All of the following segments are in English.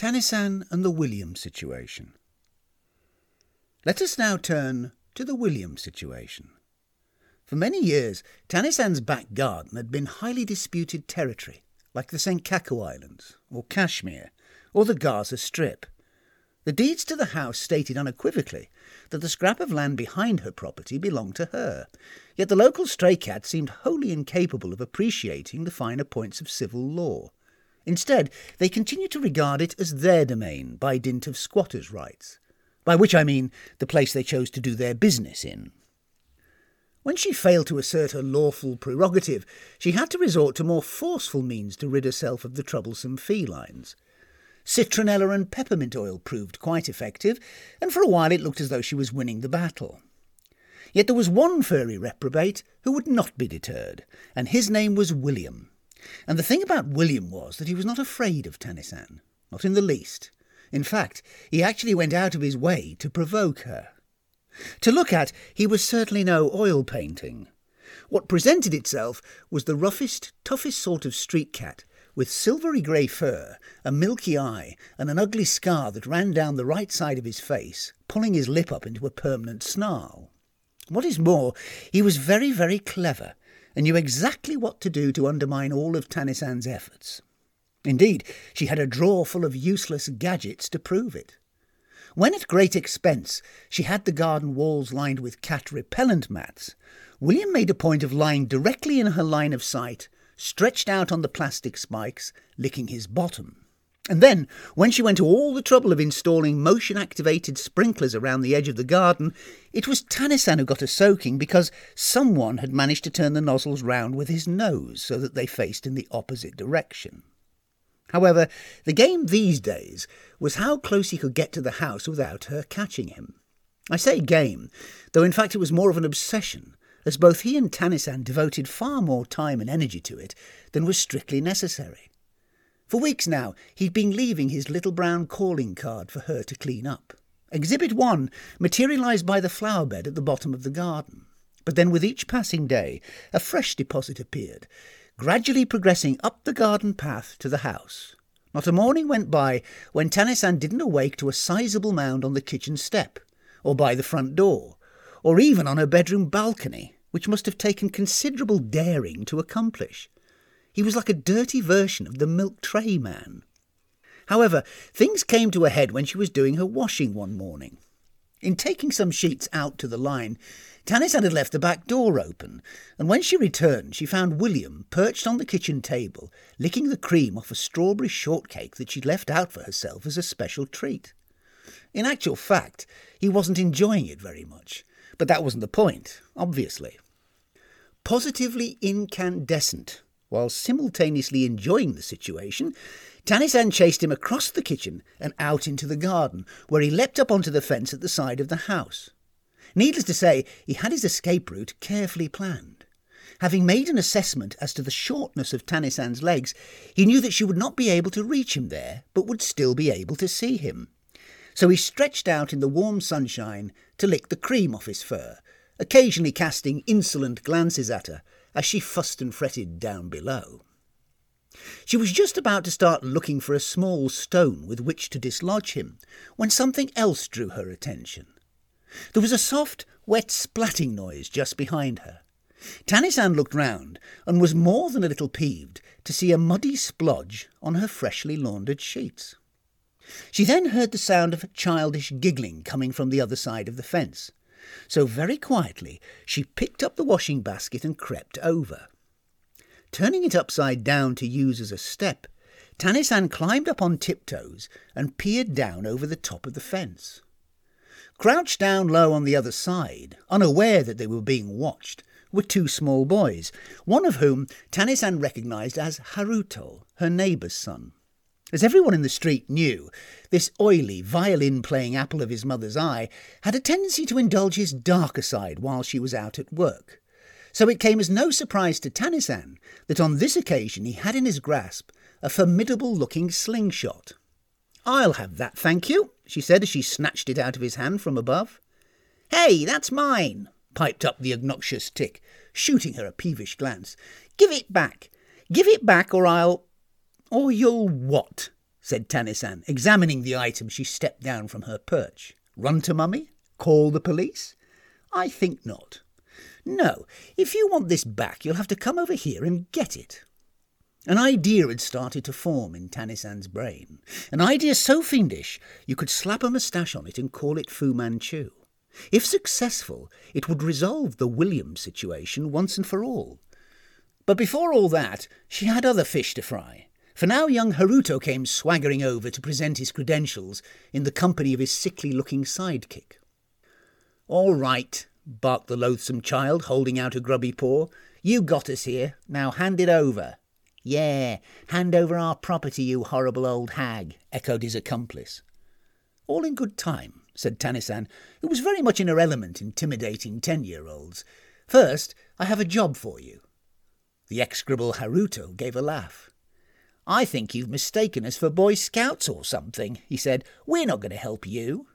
Tannisan and the William situation. Let us now turn to the William situation. For many years, Tannisan's back garden had been highly disputed territory, like the Senkaku Islands, or Kashmir, or the Gaza Strip. The deeds to the house stated unequivocally that the scrap of land behind her property belonged to her, yet the local stray cat seemed wholly incapable of appreciating the finer points of civil law. Instead, they continued to regard it as their domain by dint of squatters' rights, by which I mean the place they chose to do their business in. When she failed to assert her lawful prerogative, she had to resort to more forceful means to rid herself of the troublesome felines. Citronella and peppermint oil proved quite effective, and for a while it looked as though she was winning the battle. Yet there was one furry reprobate who would not be deterred, and his name was William. And the thing about William was that he was not afraid of Tannisan, not in the least. In fact, he actually went out of his way to provoke her. To look at, he was certainly no oil painting. What presented itself was the roughest, toughest sort of street cat with silvery grey fur, a milky eye, and an ugly scar that ran down the right side of his face, pulling his lip up into a permanent snarl. What is more, he was very, very clever, and knew exactly what to do to undermine all of Tannisan's efforts. Indeed, she had a drawer full of useless gadgets to prove it. When at great expense she had the garden walls lined with cat repellent mats, William made a point of lying directly in her line of sight stretched out on the plastic spikes, licking his bottom. And then, when she went to all the trouble of installing motion activated sprinklers around the edge of the garden, it was Tannisan who got a soaking because someone had managed to turn the nozzles round with his nose so that they faced in the opposite direction. However, the game these days was how close he could get to the house without her catching him. I say game, though in fact it was more of an obsession, as both he and Tannisan devoted far more time and energy to it than was strictly necessary. For weeks now, he'd been leaving his little brown calling card for her to clean up. Exhibit 1 materialised by the flower bed at the bottom of the garden. But then, with each passing day, a fresh deposit appeared, gradually progressing up the garden path to the house. Not a morning went by when Tannisan didn't awake to a sizable mound on the kitchen step, or by the front door, or even on her bedroom balcony, which must have taken considerable daring to accomplish. He was like a dirty version of the milk tray man. However, things came to a head when she was doing her washing one morning. In taking some sheets out to the line, Tannisan had left the back door open, and when she returned, she found William perched on the kitchen table, licking the cream off a strawberry shortcake that she'd left out for herself as a special treat. In actual fact, he wasn't enjoying it very much, but that wasn't the point, obviously. Positively incandescent, while simultaneously enjoying the situation, Tannisan chased him across the kitchen and out into the garden, where he leapt up onto the fence at the side of the house. Needless to say, he had his escape route carefully planned. Having made an assessment as to the shortness of Tannisan's legs, he knew that she would not be able to reach him there, but would still be able to see him. So he stretched out in the warm sunshine to lick the cream off his fur, occasionally casting insolent glances at her as she fussed and fretted down below. She was just about to start looking for a small stone with which to dislodge him when something else drew her attention. There was a soft, wet splatting noise just behind her. Tannisan looked round and was more than a little peeved to see a muddy splodge on her freshly laundered sheets. She then heard the sound of childish giggling coming from the other side of the fence. So very quietly she picked up the washing basket and crept over. Turning it upside down to use as a step, Tannisan climbed up on tiptoes and peered down over the top of the fence. Crouched down low on the other side, unaware that they were being watched, were two small boys, one of whom Tannisan recognized as Haruto, her neighbour's son. As everyone in the street knew, this oily, violin playing apple of his mother's eye had a tendency to indulge his darker side while she was out at work. So it came as no surprise to Tannisan that on this occasion he had in his grasp a formidable looking slingshot. I'll have that, thank you, she said as she snatched it out of his hand from above. Hey, that's mine, piped up the obnoxious tick, shooting her a peevish glance. Give it back. Give it back, or I'll. Or you'll what? said Tanisan, examining the item she stepped down from her perch. Run to Mummy? Call the police? I think not. No, if you want this back, you'll have to come over here and get it. An idea had started to form in Tanisan's brain. An idea so fiendish you could slap a moustache on it and call it Fu Manchu. If successful, it would resolve the Williams situation once and for all. But before all that, she had other fish to fry. For now young Haruto came swaggering over to present his credentials in the company of his sickly looking sidekick. All right, barked the loathsome child, holding out a grubby paw. You got us here. Now hand it over. Yeah, hand over our property, you horrible old hag, echoed his accomplice. All in good time, said Tanisan, who was very much in her element intimidating ten-year-olds. First, I have a job for you. The execrable Haruto gave a laugh. I think you've mistaken us for Boy Scouts or something, he said. We're not going to help you.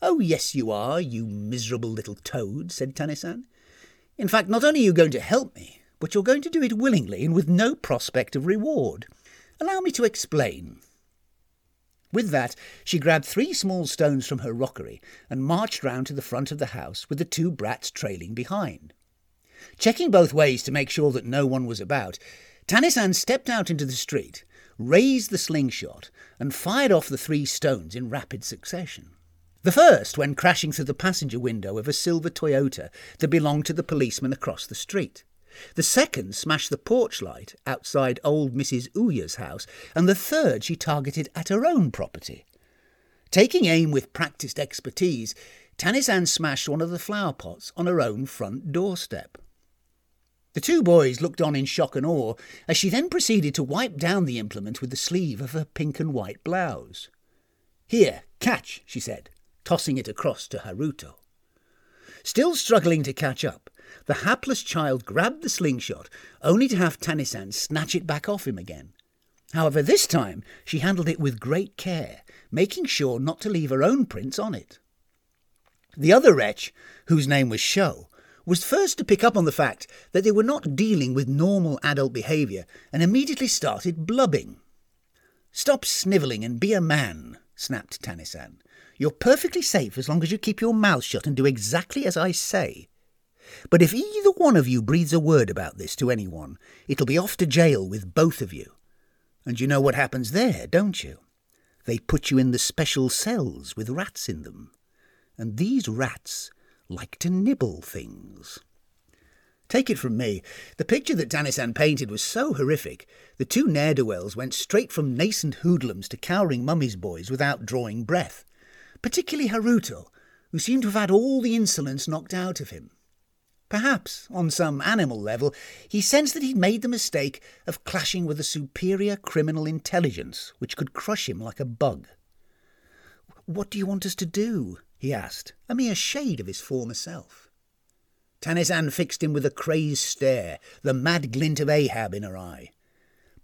Oh, yes, you are, you miserable little toad, said Tanisan. In fact, not only are you going to help me, but you're going to do it willingly and with no prospect of reward. Allow me to explain. With that, she grabbed three small stones from her rockery and marched round to the front of the house with the two brats trailing behind. Checking both ways to make sure that no one was about, Tanisan stepped out into the street, raised the slingshot, and fired off the three stones in rapid succession. The first went crashing through the passenger window of a silver Toyota that belonged to the policeman across the street. The second smashed the porch light outside old Mrs. Ouya's house, and the third she targeted at her own property. Taking aim with practised expertise, Tanisan smashed one of the flower pots on her own front doorstep. The two boys looked on in shock and awe as she then proceeded to wipe down the implement with the sleeve of her pink and white blouse. Here, catch, she said, tossing it across to Haruto. Still struggling to catch up, the hapless child grabbed the slingshot, only to have Tanisan snatch it back off him again. However, this time she handled it with great care, making sure not to leave her own prints on it. The other wretch, whose name was Sho, was first to pick up on the fact that they were not dealing with normal adult behaviour and immediately started blubbing. Stop snivelling and be a man, snapped Tanisan. You're perfectly safe as long as you keep your mouth shut and do exactly as I say. But if either one of you breathes a word about this to anyone, it'll be off to jail with both of you. And you know what happens there, don't you? They put you in the special cells with rats in them. And these rats like to nibble things. Take it from me, the picture that Tanisan painted was so horrific, the two ne'er-do-wells went straight from nascent hoodlums to cowering mummy's boys without drawing breath, particularly Haruto, who seemed to have had all the insolence knocked out of him. Perhaps, on some animal level, he sensed that he'd made the mistake of clashing with a superior criminal intelligence which could crush him like a bug. What do you want us to do? He asked, a mere shade of his former self. Tanisan fixed him with a crazed stare, the mad glint of Ahab in her eye.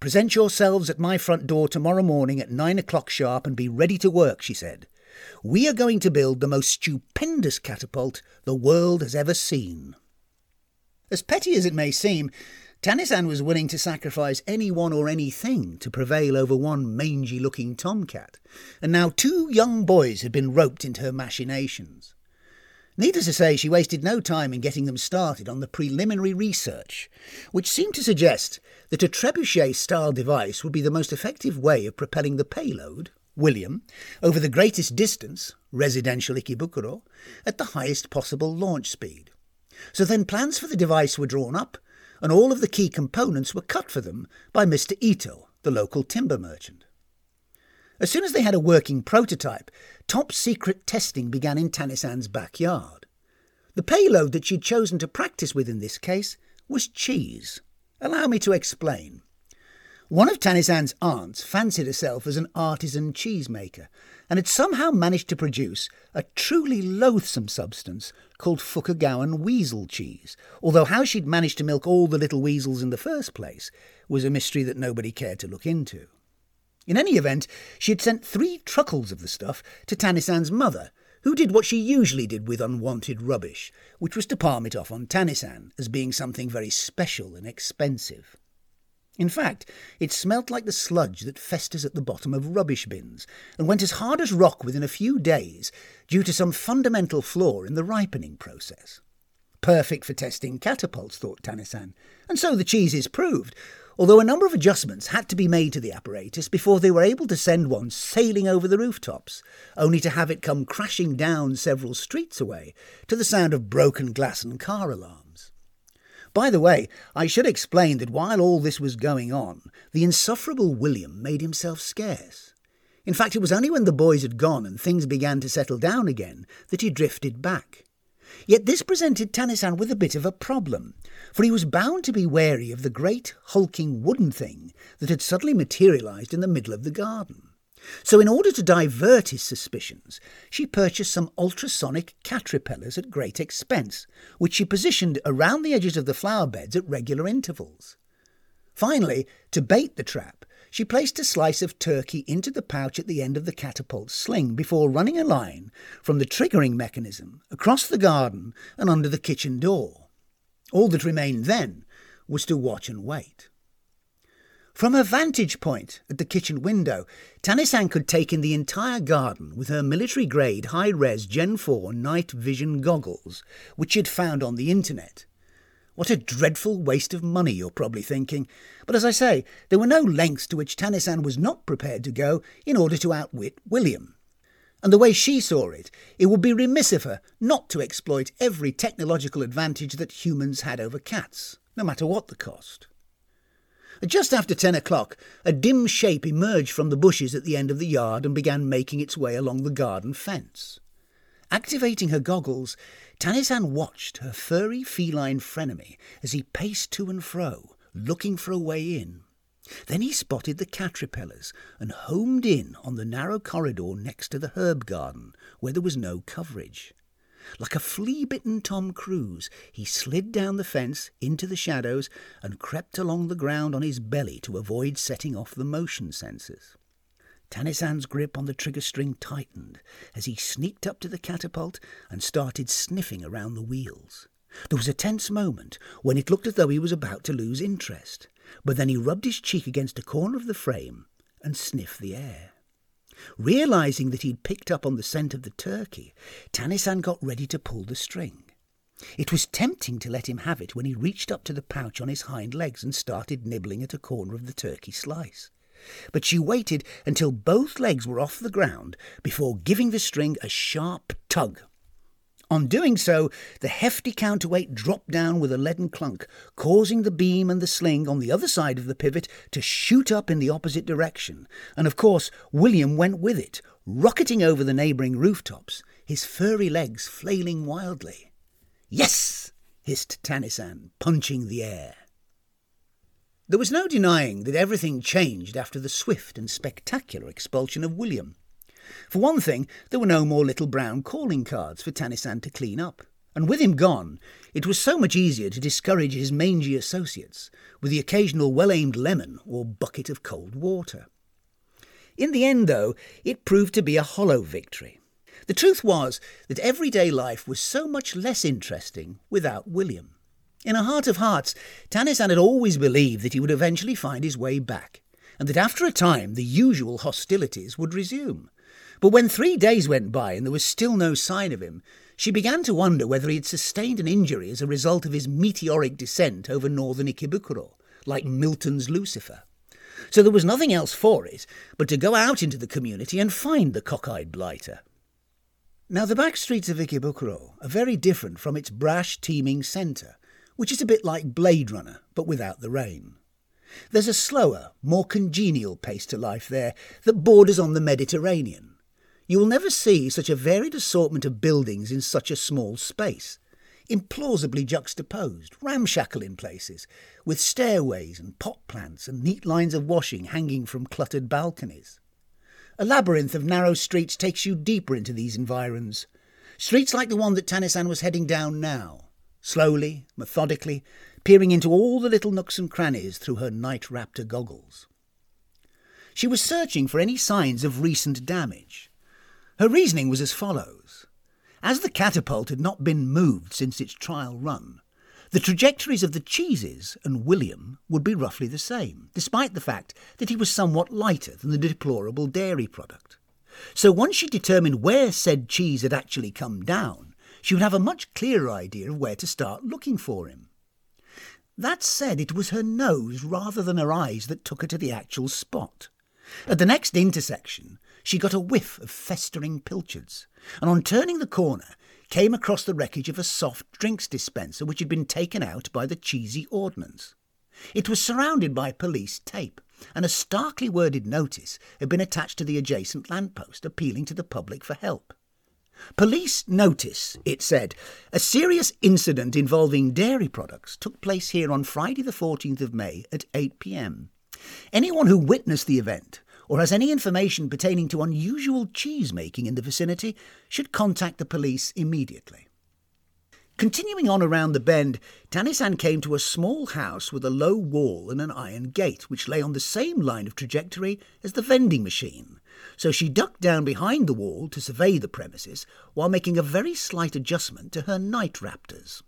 Present yourselves at my front door tomorrow morning at nine o'clock sharp and be ready to work, she said. We are going to build the most stupendous catapult the world has ever seen. As petty as it may seem, Tanisan was willing to sacrifice anyone or anything to prevail over one mangy looking tomcat, and now two young boys had been roped into her machinations. Needless to say, she wasted no time in getting them started on the preliminary research, which seemed to suggest that a trebuchet style device would be the most effective way of propelling the payload, William, over the greatest distance, residential Ikebukuro, at the highest possible launch speed. So then plans for the device were drawn up, and all of the key components were cut for them by Mr. Ito, the local timber merchant. As soon as they had a working prototype, top secret testing began in Tanisan's backyard. The payload that she'd chosen to practice with in this case was cheese. Allow me to explain. One of Tanisan's aunts fancied herself as an artisan cheesemaker and had somehow managed to produce a truly loathsome substance called Fukugawan weasel cheese, although how she'd managed to milk all the little weasels in the first place was a mystery that nobody cared to look into. In any event, she had sent three truckles of the stuff to Tanisan's mother, who did what she usually did with unwanted rubbish, which was to palm it off on Tanisan as being something very special and expensive. In fact, it smelt like the sludge that festers at the bottom of rubbish bins and went as hard as rock within a few days due to some fundamental flaw in the ripening process. Perfect for testing catapults, thought Tanisan, and so the cheeses proved, although a number of adjustments had to be made to the apparatus before they were able to send one sailing over the rooftops, only to have it come crashing down several streets away to the sound of broken glass and car alarms. By the way, I should explain that while all this was going on, the insufferable William made himself scarce. In fact, it was only when the boys had gone and things began to settle down again that he drifted back. Yet this presented Tanisan with a bit of a problem, for he was bound to be wary of the great hulking wooden thing that had suddenly materialized in the middle of the garden. So, in order to divert his suspicions, she purchased some ultrasonic cat at great expense, which she positioned around the edges of the flower beds at regular intervals. Finally, to bait the trap, she placed a slice of turkey into the pouch at the end of the catapult sling before running a line from the triggering mechanism across the garden and under the kitchen door. All that remained then was to watch and wait. From her vantage point at the kitchen window, Tanisan could take in the entire garden with her military grade high res Gen 4 night vision goggles, which she'd found on the internet. What a dreadful waste of money, you're probably thinking. But as I say, there were no lengths to which Tanisan was not prepared to go in order to outwit William. And the way she saw it, it would be remiss of her not to exploit every technological advantage that humans had over cats, no matter what the cost. Just after ten o'clock, a dim shape emerged from the bushes at the end of the yard and began making its way along the garden fence. Activating her goggles, Tanisan watched her furry feline frenemy as he paced to and fro, looking for a way in. Then he spotted the cat repellers and homed in on the narrow corridor next to the herb garden, where there was no coverage. Like a flea bitten Tom Cruise, he slid down the fence into the shadows and crept along the ground on his belly to avoid setting off the motion sensors. Tanisan's grip on the trigger string tightened as he sneaked up to the catapult and started sniffing around the wheels. There was a tense moment when it looked as though he was about to lose interest, but then he rubbed his cheek against a corner of the frame and sniffed the air. Realizing that he'd picked up on the scent of the turkey, Tanisan got ready to pull the string. It was tempting to let him have it when he reached up to the pouch on his hind legs and started nibbling at a corner of the turkey slice. But she waited until both legs were off the ground before giving the string a sharp tug. On doing so, the hefty counterweight dropped down with a leaden clunk, causing the beam and the sling on the other side of the pivot to shoot up in the opposite direction. And of course, William went with it, rocketing over the neighbouring rooftops, his furry legs flailing wildly. Yes! hissed Tanisan, punching the air. There was no denying that everything changed after the swift and spectacular expulsion of William. For one thing, there were no more little brown calling cards for Tanisan to clean up. And with him gone, it was so much easier to discourage his mangy associates with the occasional well aimed lemon or bucket of cold water. In the end, though, it proved to be a hollow victory. The truth was that everyday life was so much less interesting without William. In a heart of hearts, Tanisan had always believed that he would eventually find his way back, and that after a time the usual hostilities would resume. But when three days went by and there was still no sign of him, she began to wonder whether he had sustained an injury as a result of his meteoric descent over northern Ikebukuro, like Milton's Lucifer. So there was nothing else for it but to go out into the community and find the cockeyed blighter. Now, the back streets of Ikebukuro are very different from its brash, teeming centre, which is a bit like Blade Runner, but without the rain. There's a slower, more congenial pace to life there that borders on the Mediterranean, you will never see such a varied assortment of buildings in such a small space, implausibly juxtaposed, ramshackle in places, with stairways and pot plants and neat lines of washing hanging from cluttered balconies. A labyrinth of narrow streets takes you deeper into these environs. Streets like the one that Tanisan was heading down now, slowly, methodically, peering into all the little nooks and crannies through her night raptor goggles. She was searching for any signs of recent damage. Her reasoning was as follows. As the catapult had not been moved since its trial run, The trajectories of the cheeses and William would be roughly the same, despite the fact that he was somewhat lighter than the deplorable dairy product. So once she determined where said cheese had actually come down, she would have a much clearer idea of where to start looking for him. That said, it was her nose rather than her eyes that took her to the actual spot. At the next intersection, she got a whiff of festering pilchards, and on turning the corner, came across the wreckage of a soft drinks dispenser which had been taken out by the cheesy ordnance. It was surrounded by police tape, and a starkly worded notice had been attached to the adjacent lamp post appealing to the public for help. Police notice, it said, a serious incident involving dairy products took place here on Friday the 14th of May at 8 pm. Anyone who witnessed the event or has any information pertaining to unusual cheese making in the vicinity should contact the police immediately. Continuing on around the bend, Tanisan came to a small house with a low wall and an iron gate, which lay on the same line of trajectory as the vending machine. So she ducked down behind the wall to survey the premises while making a very slight adjustment to her night raptors.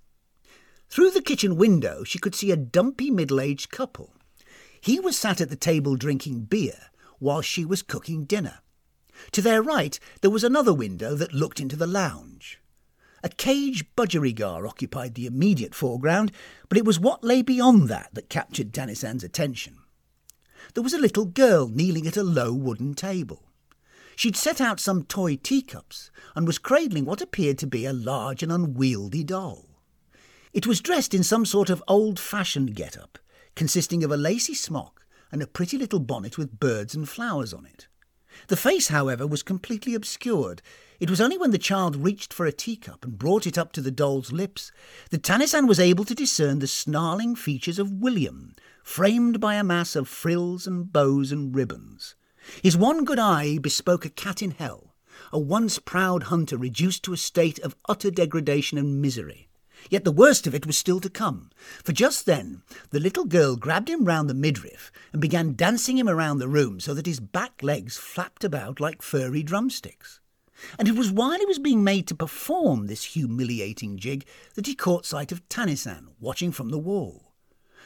Through the kitchen window, she could see a dumpy middle aged couple. He was sat at the table drinking beer, while she was cooking dinner. To their right, there was another window that looked into the lounge. A cage budgerigar occupied the immediate foreground, but it was what lay beyond that that captured Tanisan's attention. There was a little girl kneeling at a low wooden table. She'd set out some toy teacups and was cradling what appeared to be a large and unwieldy doll. It was dressed in some sort of old fashioned get up, consisting of a lacy smock and a pretty little bonnet with birds and flowers on it. The face, however, was completely obscured. It was only when the child reached for a teacup and brought it up to the doll's lips that Tanisan was able to discern the snarling features of William, framed by a mass of frills and bows and ribbons. His one good eye bespoke a cat in hell, a once proud hunter reduced to a state of utter degradation and misery. Yet the worst of it was still to come, for just then the little girl grabbed him round the midriff and began dancing him around the room so that his back legs flapped about like furry drumsticks. And it was while he was being made to perform this humiliating jig that he caught sight of Tanisan watching from the wall.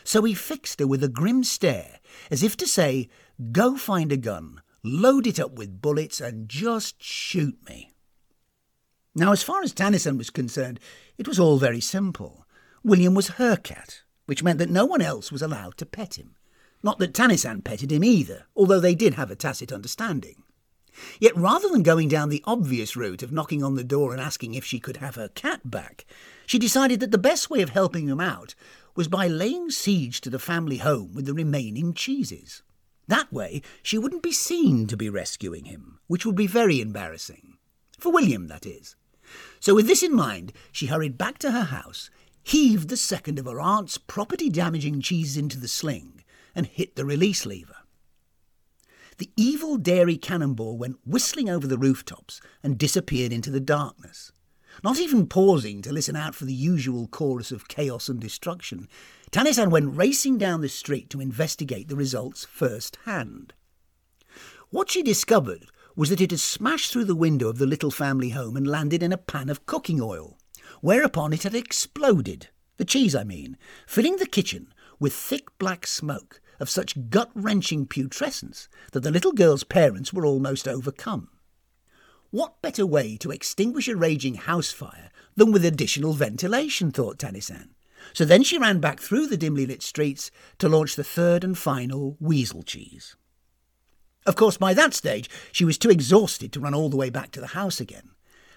So he fixed her with a grim stare, as if to say, Go find a gun, load it up with bullets, and just shoot me. Now, as far as Tanisan was concerned, it was all very simple. William was her cat, which meant that no one else was allowed to pet him. Not that Tanisan petted him either, although they did have a tacit understanding. Yet rather than going down the obvious route of knocking on the door and asking if she could have her cat back, she decided that the best way of helping him out was by laying siege to the family home with the remaining cheeses. That way she wouldn't be seen to be rescuing him, which would be very embarrassing. For William, that is. So, with this in mind, she hurried back to her house, heaved the second of her aunt's property damaging cheeses into the sling, and hit the release lever. The evil dairy cannonball went whistling over the rooftops and disappeared into the darkness. Not even pausing to listen out for the usual chorus of chaos and destruction, Tanisan went racing down the street to investigate the results first hand. What she discovered was that it had smashed through the window of the little family home and landed in a pan of cooking oil, whereupon it had exploded, the cheese I mean, filling the kitchen with thick black smoke of such gut wrenching putrescence that the little girl's parents were almost overcome. What better way to extinguish a raging house fire than with additional ventilation, thought Tanisan. So then she ran back through the dimly lit streets to launch the third and final weasel cheese. Of course, by that stage, she was too exhausted to run all the way back to the house again.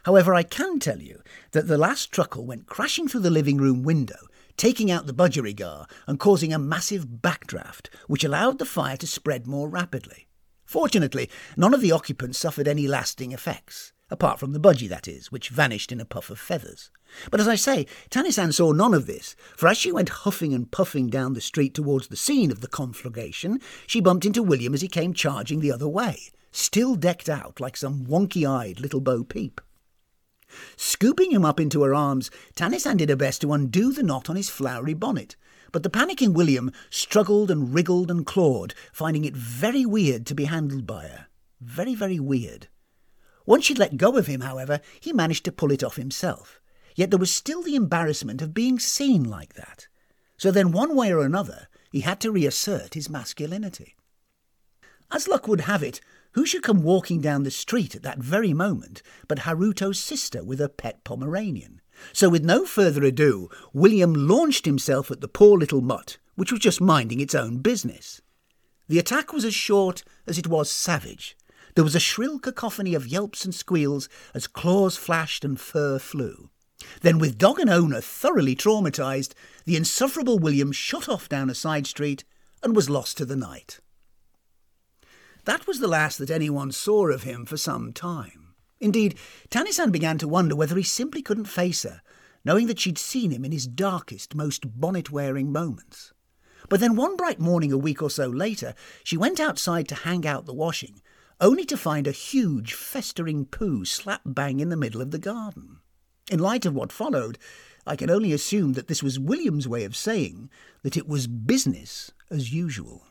However, I can tell you that the last truckle went crashing through the living room window, taking out the budgerigar and causing a massive backdraft, which allowed the fire to spread more rapidly. Fortunately, none of the occupants suffered any lasting effects, apart from the budgie, that is, which vanished in a puff of feathers. But as I say, Tanisan saw none of this, for as she went huffing and puffing down the street towards the scene of the conflagration, she bumped into William as he came charging the other way, still decked out like some wonky eyed little Bo Peep. Scooping him up into her arms, Tanisan did her best to undo the knot on his flowery bonnet, but the panicking William struggled and wriggled and clawed, finding it very weird to be handled by her. Very, very weird. Once she'd let go of him, however, he managed to pull it off himself. Yet there was still the embarrassment of being seen like that. So then, one way or another, he had to reassert his masculinity. As luck would have it, who should come walking down the street at that very moment but Haruto's sister with her pet Pomeranian? So, with no further ado, William launched himself at the poor little mutt, which was just minding its own business. The attack was as short as it was savage. There was a shrill cacophony of yelps and squeals as claws flashed and fur flew. Then, with dog and owner thoroughly traumatized, the insufferable William shot off down a side street and was lost to the night. That was the last that anyone saw of him for some time. Indeed, Tanisan began to wonder whether he simply couldn't face her, knowing that she'd seen him in his darkest, most bonnet wearing moments. But then one bright morning a week or so later, she went outside to hang out the washing, only to find a huge, festering poo slap bang in the middle of the garden. In light of what followed, I can only assume that this was William's way of saying that it was business as usual.